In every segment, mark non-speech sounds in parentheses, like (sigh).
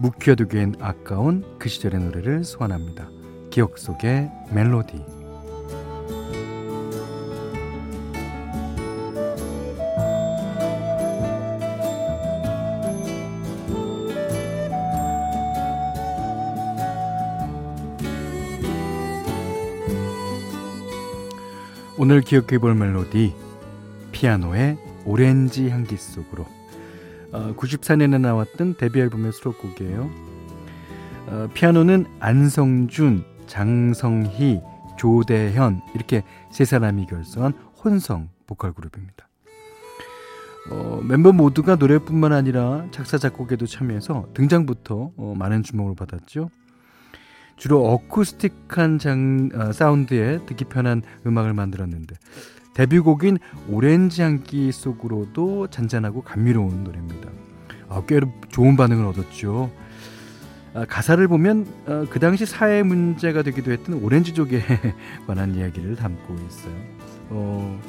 묵혀두기엔 아까운 그 시절의 노래를 소환합니다. 기억 속의 멜로디. 오늘 기억해 볼 멜로디 피아노의 오렌지 향기 속으로 어, 94년에 나왔던 데뷔 앨범의 수록곡이에요. 어, 피아노는 안성준, 장성희, 조대현 이렇게 세 사람이 결성한 혼성 보컬 그룹입니다. 어, 멤버 모두가 노래뿐만 아니라 작사 작곡에도 참여해서 등장부터 어, 많은 주목을 받았죠. 주로 어쿠스틱한 장, 어, 사운드에 듣기 편한 음악을 만들었는데 데뷔곡인 오렌지 향기 속으로도 잔잔하고 감미로운 노래입니다. 아, 꽤 좋은 반응을 얻었죠. 아, 가사를 보면 어, 그 당시 사회 문제가 되기도 했던 오렌지족에 (laughs) 관한 이야기를 담고 있어요. 어,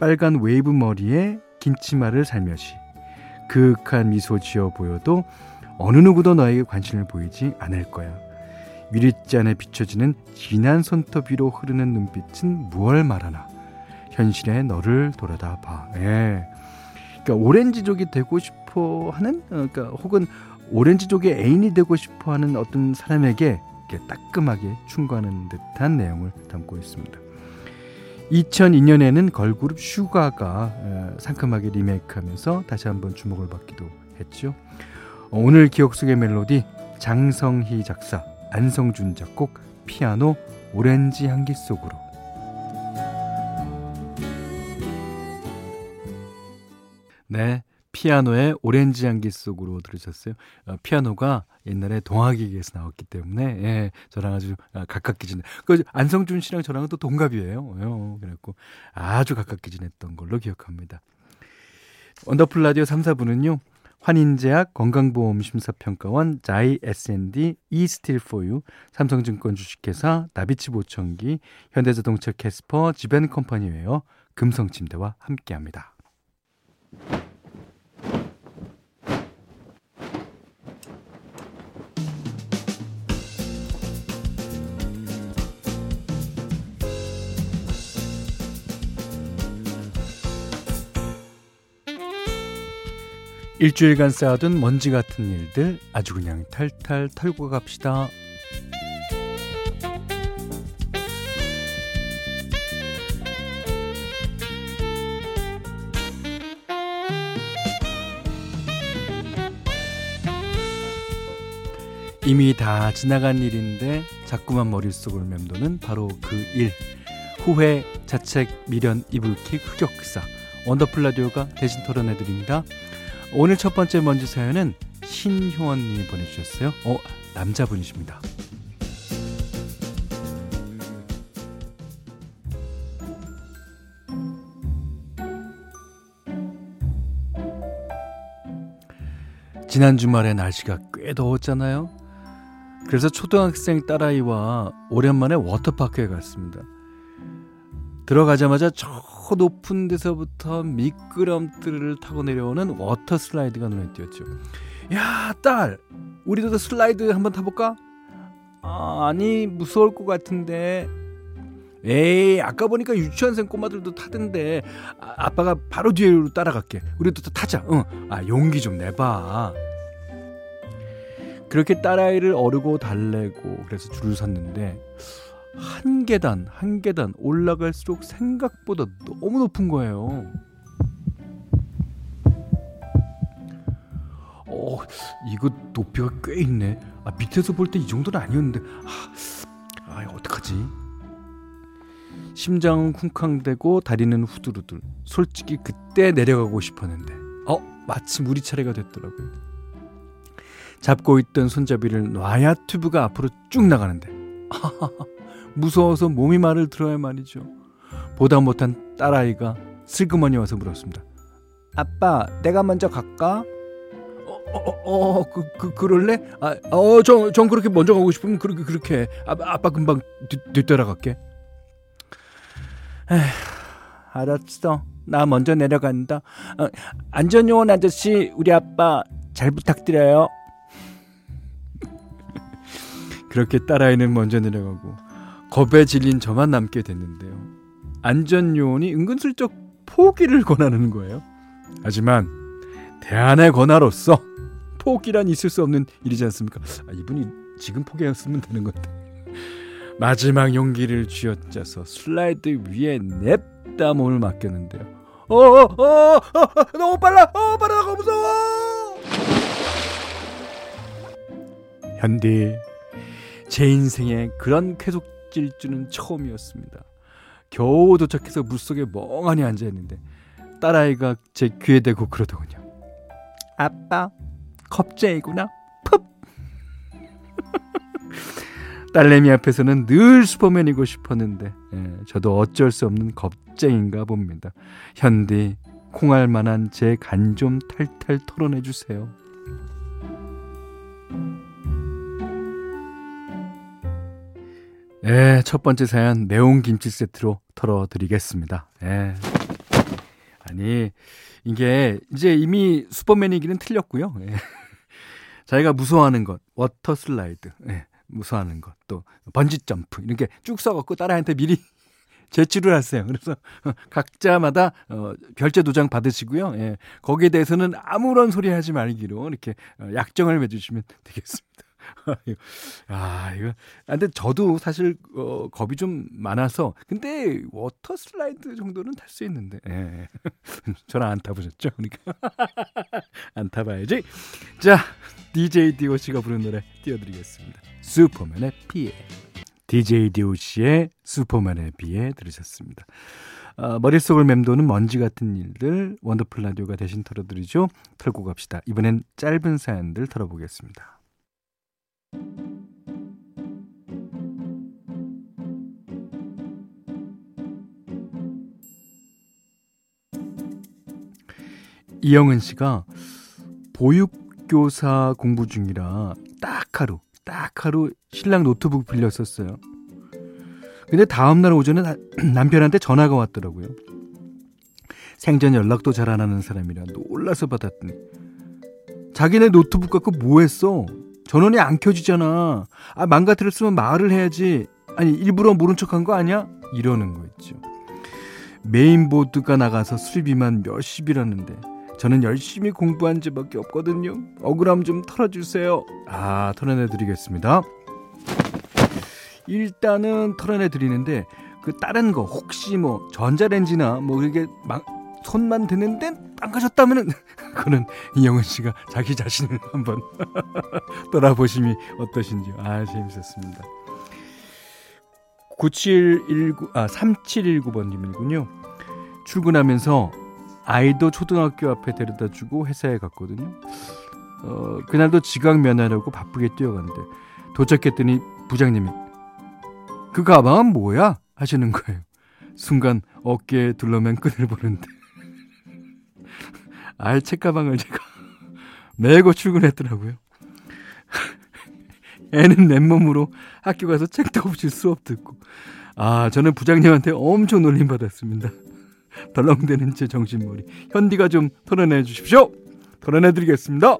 빨간 웨이브 머리에 긴 치마를 살며시 그윽한 미소 지어 보여도 어느 누구도 너에게 관심을 보이지 않을 거야. 유리잔에 비춰지는 진한 손톱 위로 흐르는 눈빛은 무얼 말하나. 현실의 너를 돌아다 봐. 예. 그러니까 오렌지족이 되고 싶어 하는 어, 그러니까 혹은 오렌지족의 애인이 되고 싶어 하는 어떤 사람에게 따끔하게 충고하는 듯한 내용을 담고 있습니다. 2002년에는 걸그룹 슈가가 어, 상큼하게 리메이크하면서 다시 한번 주목을 받기도 했죠. 어, 오늘 기억 속의 멜로디 장성희 작사, 안성준 작곡, 피아노 오렌지 향기 속으로 네. 피아노의 오렌지 향기 속으로 들으셨어요. 어, 피아노가 옛날에 동화기에서 나왔기 때문에 예, 저랑 아주 아, 가깝게 지내. 그 안성준 씨랑 저랑은 또 동갑이에요. 어, 그랬고 아주 가깝게 지냈던 걸로 기억합니다. 원더풀 라디오 3, 4부는요. 환인제약 건강보험 심사평가원 자이 S&D 이스틸 포유 삼성증권 주식회사 나비치 보청기 현대자동차 캐스퍼 지벤컴퍼니웨어 금성침대와 함께합니다. 일주일간 쌓아둔 먼지 같은 일들 아주 그냥 탈탈 털고 갑시다. 이미 다 지나간 일인데 자꾸만 머릿속을 맴도는 바로 그 일. 후회, 자책, 미련, 이불킥, 흑역사. 원더풀 라디오가 대신 털어내드립니다. 오늘 첫 번째 먼지 사연은 신효원님이 보내주셨어요. 어, 남자분이십니다. 지난 주말에 날씨가 꽤 더웠잖아요. 그래서 초등학생 딸아이와 오랜만에 워터파크에 갔습니다. 들어가자마자 저 높은 데서부터 미끄럼틀을 타고 내려오는 워터 슬라이드가 눈에 띄었죠. 야, 딸, 우리도 슬라이드 한번 타볼까? 아, 아니, 무서울 것 같은데. 에이, 아까 보니까 유치원생 꼬마들도 타던데. 아빠가 바로 뒤로 따라갈게. 우리도 타자. 응. 아, 용기 좀 내봐. 그렇게 딸아이를 어르고 달래고 그래서 줄을 섰는데 한 계단 한 계단 올라갈수록 생각보다 너무 높은 거예요. 어 이거 높이가 꽤 있네. 아 밑에서 볼 때 이 정도는 아니었는데 아, 아 어떡하지? 심장은 쿵쾅대고 다리는 후두루들. 솔직히 그때 내려가고 싶었는데 어 마침 우리 차례가 됐더라고요. 잡고 있던 손잡이를 놔야 튜브가 앞으로 쭉 나가는데 (laughs) 무서워서 몸이 말을 들어야 말이죠. 보다 못한 딸아이가 슬그머니 와서 물었습니다. 아빠, 내가 먼저 갈까? 어, 어, 어, 그, 그, 그럴래? 아, 어, 전, 전 그렇게 먼저 가고 싶으면 그렇게, 그렇게. 아, 아빠 금방 뒤, 뒤따라갈게. 에휴, 알았어. 나 먼저 내려간다. 어, 안전요원 아저씨, 우리 아빠 잘 부탁드려요. 그렇게 딸아이는 먼저 내려가고 겁에 질린 저만 남게 됐는데요. 안전요원이 은근슬쩍 포기를 권하는 거예요. 하지만 대안의 권하로서 포기란 있을 수 없는 일이지 않습니까? 아, 이분이 지금 포기했으면 되는 건데. 마지막 용기를 쥐어짜서 슬라이드 위에 냅다 몸을 맡겼는데요. 어어어 어, 어, 어, 너무 빨라 어 빨라 너무 무서워. 현디 제 인생에 그런 쾌속 질주는 처음이었습니다. 겨우 도착해서 물속에 멍하니 앉아 있는데 딸아이가 제 귀에 대고 그러더군요. 아빠 겁쟁이구나. 푹. (laughs) 딸내미 앞에서는 늘 슈퍼맨이고 싶었는데 예, 저도 어쩔 수 없는 겁쟁인가 봅니다. 현디 콩알만 한 제 간 좀 탈탈 털어내 주세요. 예, 첫 번째 사연 매운 김치 세트로 털어드리겠습니다. 예. 아니 이게 이제 이미 슈퍼맨이기는 틀렸고요. 예. (laughs) 자기가 무서워하는 것, 워터 슬라이드, 예. 무서워하는 것, 또 번지 점프 이렇게 쭉 써갖고 딸아이한테 미리 (laughs) 제출을 하세요. 그래서 (laughs) 각자마다 어, 결재 도장 받으시고요. 예. 거기에 대해서는 아무런 소리 하지 말기로 이렇게 어, 약정을 맺으시면 되겠습니다. (laughs) 아, 이거. 아, 근데 저도 사실, 어, 겁이 좀 많아서. 근데, 워터 슬라이드 정도는 탈 수 있는데. 예. (laughs) 저는 안 타보셨죠? 그러니까. (laughs) 안 타봐야지. 자, DJ DOC가 부른 노래 띄워드리겠습니다. 슈퍼맨의 비애. DJ DOC의 슈퍼맨의 피해 들으셨습니다. 어, 머릿속을 맴도는 먼지 같은 일들 원더풀 라디오가 대신 털어드리죠. 털고 갑시다. 이번엔 짧은 사연들 털어보겠습니다. 이영은 씨가 보육교사 공부 중이라 딱 하루, 딱 하루 신랑 노트북 빌렸었어요. 근데 다음날 오전에 나, (clears throat) 남편한테 전화가 왔더라고요. 생전 연락도 잘 안 하는 사람이라 놀라서 받았더니 자기네 노트북 갖고 뭐 했어? 전원이 안 켜지잖아. 아, 망가뜨렸으면 말을 해야지. 아니, 일부러 모른 척한 거 아니야? 이러는 거 있죠. 메인보드가 나가서 수리비만 몇십이라는데 저는 열심히 공부한 지밖에 없거든요. 억울함 좀 털어주세요. 아, 털어내드리겠습니다. 일단은 털어내드리는데 그 다른 거 혹시 뭐 전자레인지나 뭐 이게 막 손만 대는데 망가졌다면은 (laughs) 그는 이영은 씨가 자기 자신을 (laughs) 한번 (laughs) 돌아보심이 어떠신지요? 아 재밌었습니다. 9719, 아, 3719번님이군요. 출근하면서 아이도 초등학교 앞에 데려다 주고 회사에 갔거든요. 어, 그날도 지각 면하려고 바쁘게 뛰어갔는데 도착했더니 부장님이 그 가방은 뭐야? 하시는 거예요. 순간 어깨에 둘러맨 끈을 보는데 (laughs) 아이 책가방을 제가 (laughs) 메고 출근했더라고요. (laughs) 애는 맨몸으로 학교 가서 책도 없이 수업 듣고 아 저는 부장님한테 엄청 놀림 받았습니다. (laughs) 덜렁대는 제 정신머리 현디가 좀 털어내 주십시오. 털어내 드리겠습니다.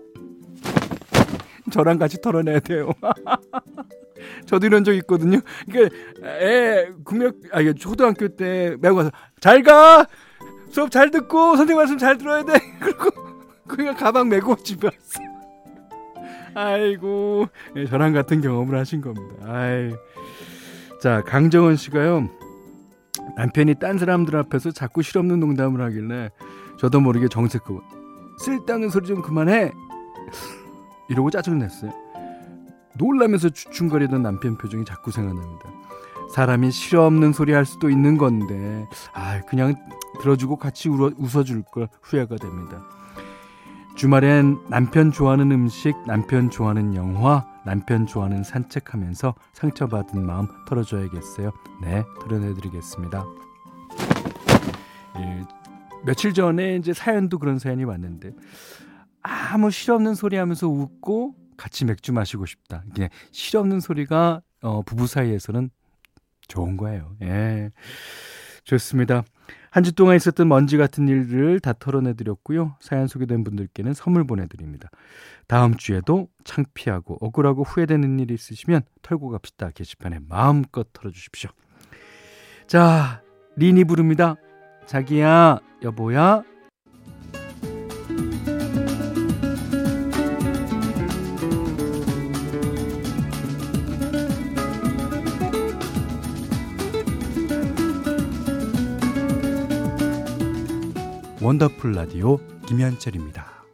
저랑 같이 털어내야 돼요. (laughs) 저도 이런 적 있거든요. 그러니까 애 국력 아 이게 초등학교 때 메고 가서 잘 가. 수업 잘 듣고 선생님 말씀 잘 들어야 돼. (laughs) 그리고 그냥 가방 메고 집에 왔어. 아이고 네, 저랑 같은 경험을 하신 겁니다. 아이. 자 강정원 씨가요 남편이 딴 사람들 앞에서 자꾸 실없는 농담을 하길래 저도 모르게 정색하고 쓸데없는 소리 좀 그만해 이러고 짜증냈어요. 놀라면서 주춤거리던 남편 표정이 자꾸 생각납니다. 사람이 실없는 소리 할 수도 있는 건데 아 그냥 들어주고 같이 웃어, 웃어줄 걸 후회가 됩니다. 주말엔 남편 좋아하는 음식, 남편 좋아하는 영화, 남편 좋아하는 산책하면서 상처받은 마음 털어줘야겠어요. 네, 털어내드리겠습니다. 예, 며칠 전에 이제 사연도 그런 사연이 왔는데 아무 실없는 소리 하면서 웃고 같이 맥주 마시고 싶다. 그냥 실없는 소리가 어, 부부 사이에서는 좋은 거예요. 예. 좋습니다. 한 주 동안 있었던 먼지 같은 일들을 다 털어내드렸고요. 사연 소개된 분들께는 선물 보내드립니다. 다음 주에도 창피하고 억울하고 후회되는 일이 있으시면 털고 갑시다. 게시판에 마음껏 털어주십시오. 자, 린이 부릅니다. 자기야, 여보야, 원더풀 라디오 김현철입니다.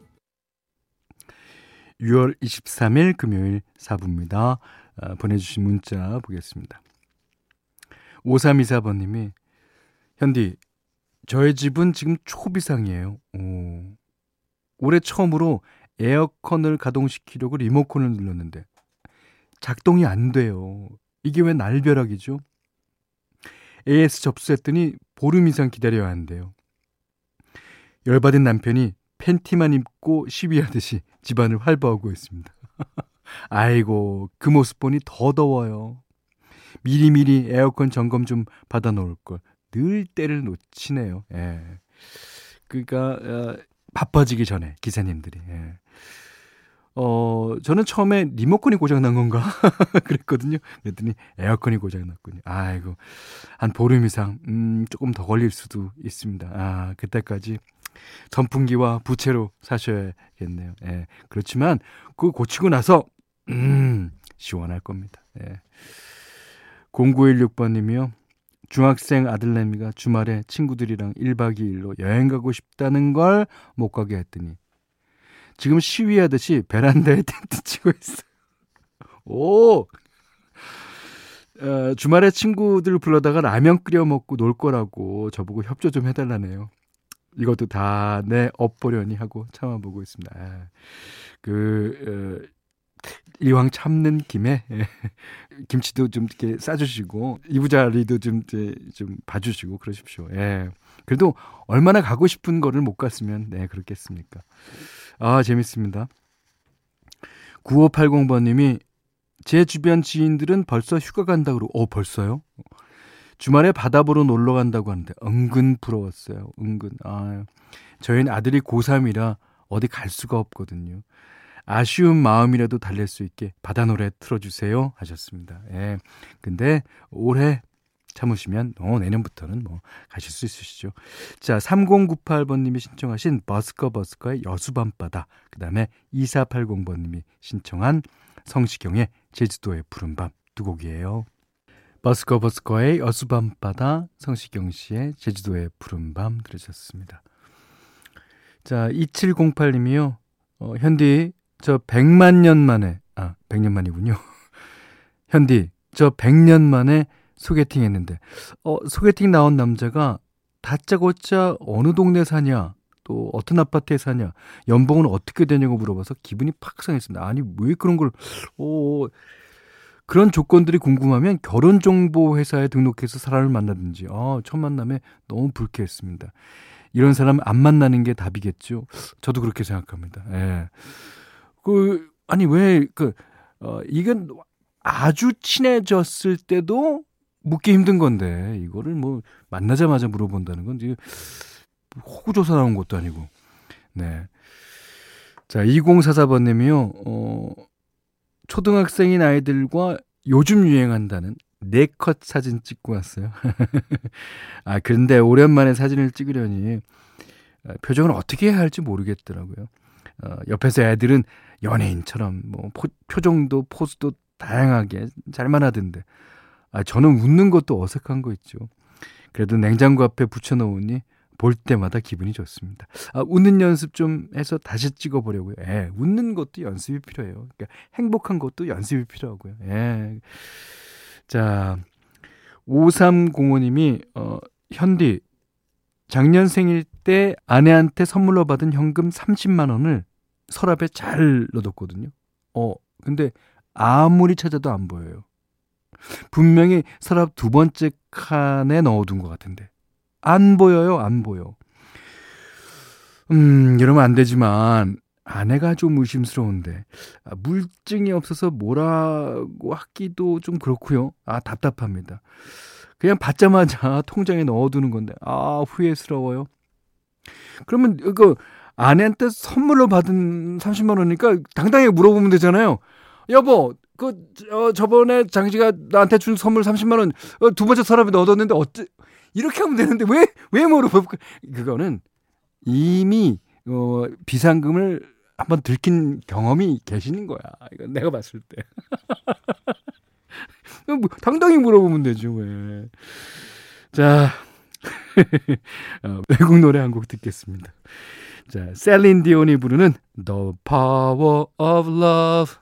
6월 23일 금요일 4부입니다. 아, 보내주신 문자 보겠습니다. 5324번님이 현디 저의 집은 지금 초비상이에요. 오. 올해 처음으로 에어컨을 가동시키려고 리모컨을 눌렀는데 작동이 안 돼요. 이게 왜 날벼락이죠? AS 접수했더니 보름 이상 기다려야 한대요. 열받은 남편이 팬티만 입고 시위하듯이 집안을 활보하고 있습니다. (laughs) 아이고, 그 모습 보니 더 더워요. 미리미리 에어컨 점검 좀 받아 놓을 걸. 늘 때를 놓치네요. 예. 그러니까 어, 바빠지기 전에 기사님들이. 예. 어, 저는 처음에 리모컨이 고장 난 건가? (laughs) 그랬거든요. 그랬더니 에어컨이 고장 났군요. 아이고, 한 보름 이상, 음, 조금 더 걸릴 수도 있습니다. 아, 그때까지 선풍기와 부채로 사셔야겠네요. 예. 그렇지만 그 고치고 나서 음, 시원할 겁니다. 예. 0916번 님이요. 중학생 아들내미가 주말에 친구들이랑 1박 2일로 여행 가고 싶다는 걸 못 가게 했더니 지금 시위하듯이 베란다에 (laughs) 텐트 치고 있어요. 오! 어, 주말에 친구들 불러다가 라면 끓여 먹고 놀 거라고 저보고 협조 좀 해달라네요. 이것도 다 내 업보려니 하고 참아보고 있습니다. 아, 그, 어, 이왕 참는 김에 예, (laughs) 김치도 좀 이렇게 싸주시고 이부자리도 좀, 좀 봐주시고 그러십시오. 예. 그래도 얼마나 가고 싶은 거를 못 갔으면 네 그렇겠습니까? 아 재밌습니다. 9580번님이 제 주변 지인들은 벌써 휴가 간다고 어 벌써요? 주말에 바다 보러 놀러 간다고 하는데 은근 부러웠어요. 은근. 아, 저희는 아들이 고3이라 어디 갈 수가 없거든요. 아쉬운 마음이라도 달랠 수 있게 바다 노래 틀어주세요 하셨습니다. 예. 근데 올해 참으시면 어, 내년부터는 뭐 가실 수 있으시죠. 자, 3098번님이 신청하신 버스커 버스커의 여수밤바다. 그 다음에 2480번님이 신청한 성시경의 제주도의 푸른밤 두 곡이에요. 버스커 버스커의 여수밤바다, 성시경 씨의 제주도의 푸른밤 들으셨습니다. 자, 2708님이요. 어, 현디, 저 100만 년 만에, 아, 100년 만이군요. (laughs) 현디, 저 100년 만에 소개팅 했는데, 어, 소개팅 나온 남자가 다짜고짜 어느 동네 사냐, 또 어떤 아파트에 사냐, 연봉은 어떻게 되냐고 물어봐서 기분이 팍 상했습니다. 아니, 왜 그런 걸, 오, 그런 조건들이 궁금하면 결혼정보회사에 등록해서 사람을 만나든지, 아, 첫 만남에 너무 불쾌했습니다. 이런 사람 안 만나는 게 답이겠죠. 저도 그렇게 생각합니다. 예. 그, 아니, 왜, 그, 어, 이건 아주 친해졌을 때도 묻기 힘든 건데, 이거를 뭐, 만나자마자 물어본다는 건 이제 호구조사 나온 것도 아니고. 네. 자, 2044번님이요, 어, 초등학생인 아이들과 요즘 유행한다는 네컷 사진 찍고 왔어요. (laughs) 아, 그런데 오랜만에 사진을 찍으려니 어, 표정을 어떻게 해야 할지 모르겠더라고요. 어, 옆에서 애들은 연예인처럼 뭐 포, 표정도 포즈도 다양하게 잘만 하던데 아, 저는 웃는 것도 어색한 거 있죠. 그래도 냉장고 앞에 붙여놓으니 볼 때마다 기분이 좋습니다. 아, 웃는 연습 좀 해서 다시 찍어보려고요. 예, 웃는 것도 연습이 필요해요. 그러니까 행복한 것도 연습이 필요하고요. 예. 자, 5305님이, 어, 현디, 작년 생일 때 아내한테 선물로 받은 현금 30만원을 서랍에 잘 넣어뒀거든요. 어, 근데 아무리 찾아도 안 보여요. 분명히 서랍 두 번째 칸에 넣어둔 것 같은데. 안 보여요, 안 보여. 음, 이러면 안 되지만, 아내가 좀 의심스러운데, 아, 물증이 없어서 뭐라고 하기도 좀 그렇고요. 아, 답답합니다. 그냥 받자마자 (laughs) 통장에 넣어두는 건데, 아, 후회스러워요. 그러면, 이거, 아내한테 선물로 받은 30만 원이니까 당당히 물어보면 되잖아요. 여보, 그, 어, 저번에 장지가 나한테 준 선물 30만 원, 어, 두 번째 서랍에 넣어뒀는데 어째, 이렇게 하면 되는데 왜, 왜 물어볼까? 그거는 이미, 어, 비상금을 한번 들킨 경험이 계시는 거야. 이거 내가 봤을 때. (laughs) 뭐, 당당히 물어보면 되죠, 왜. 자, (laughs) 어, 외국 노래 한 곡 듣겠습니다. 자, 셀린 디온이 부르는 The Power of Love.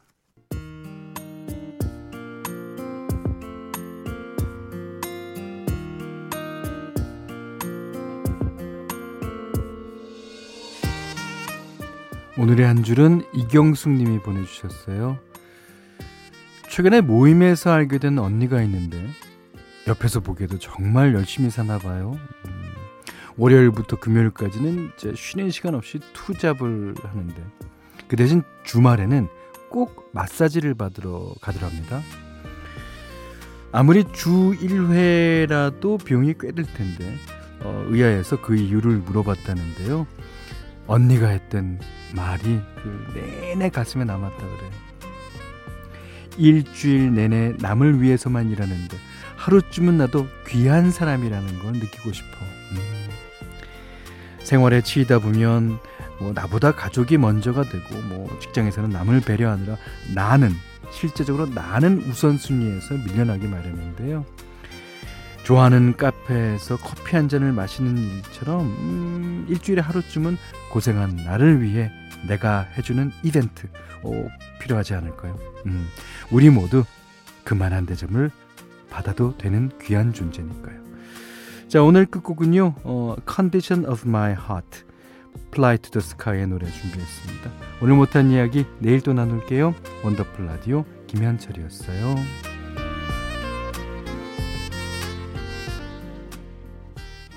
오늘의 한 줄은 이경숙 님이 보내주셨어요. 최근에 모임에서 알게 된 언니가 있는데 옆에서 보기에도 정말 열심히 사나 봐요. 음, 월요일부터 금요일까지는 이제 쉬는 시간 없이 투잡을 하는데 그 대신 주말에는 꼭 마사지를 받으러 가더랍니다. 아무리 주 1회라도 비용이 꽤 들 텐데 어, 의아해서 그 이유를 물어봤다는데요. 언니가 했던 말이 그 내내 가슴에 남았다 그래요. 일주일 내내 남을 위해서만 일하는데 하루쯤은 나도 귀한 사람이라는 걸 느끼고 싶어. 음. 생활에 치이다 보면 뭐 나보다 가족이 먼저가 되고 뭐 직장에서는 남을 배려하느라 나는 실제적으로 나는 우선순위에서 밀려나기 마련인데요. 좋아하는 카페에서 커피 한 잔을 마시는 일처럼 음, 일주일에 하루쯤은 고생한 나를 위해 내가 해주는 이벤트 어, 필요하지 않을까요? 음, 우리 모두 그만한 대접을 받아도 되는 귀한 존재니까요. 자 오늘 끝곡은요. 어, Condition of My Heart, Fly to the Sky의 노래 준비했습니다. 오늘 못한 이야기 내일 또 나눌게요. 원더풀 라디오 김현철이었어요.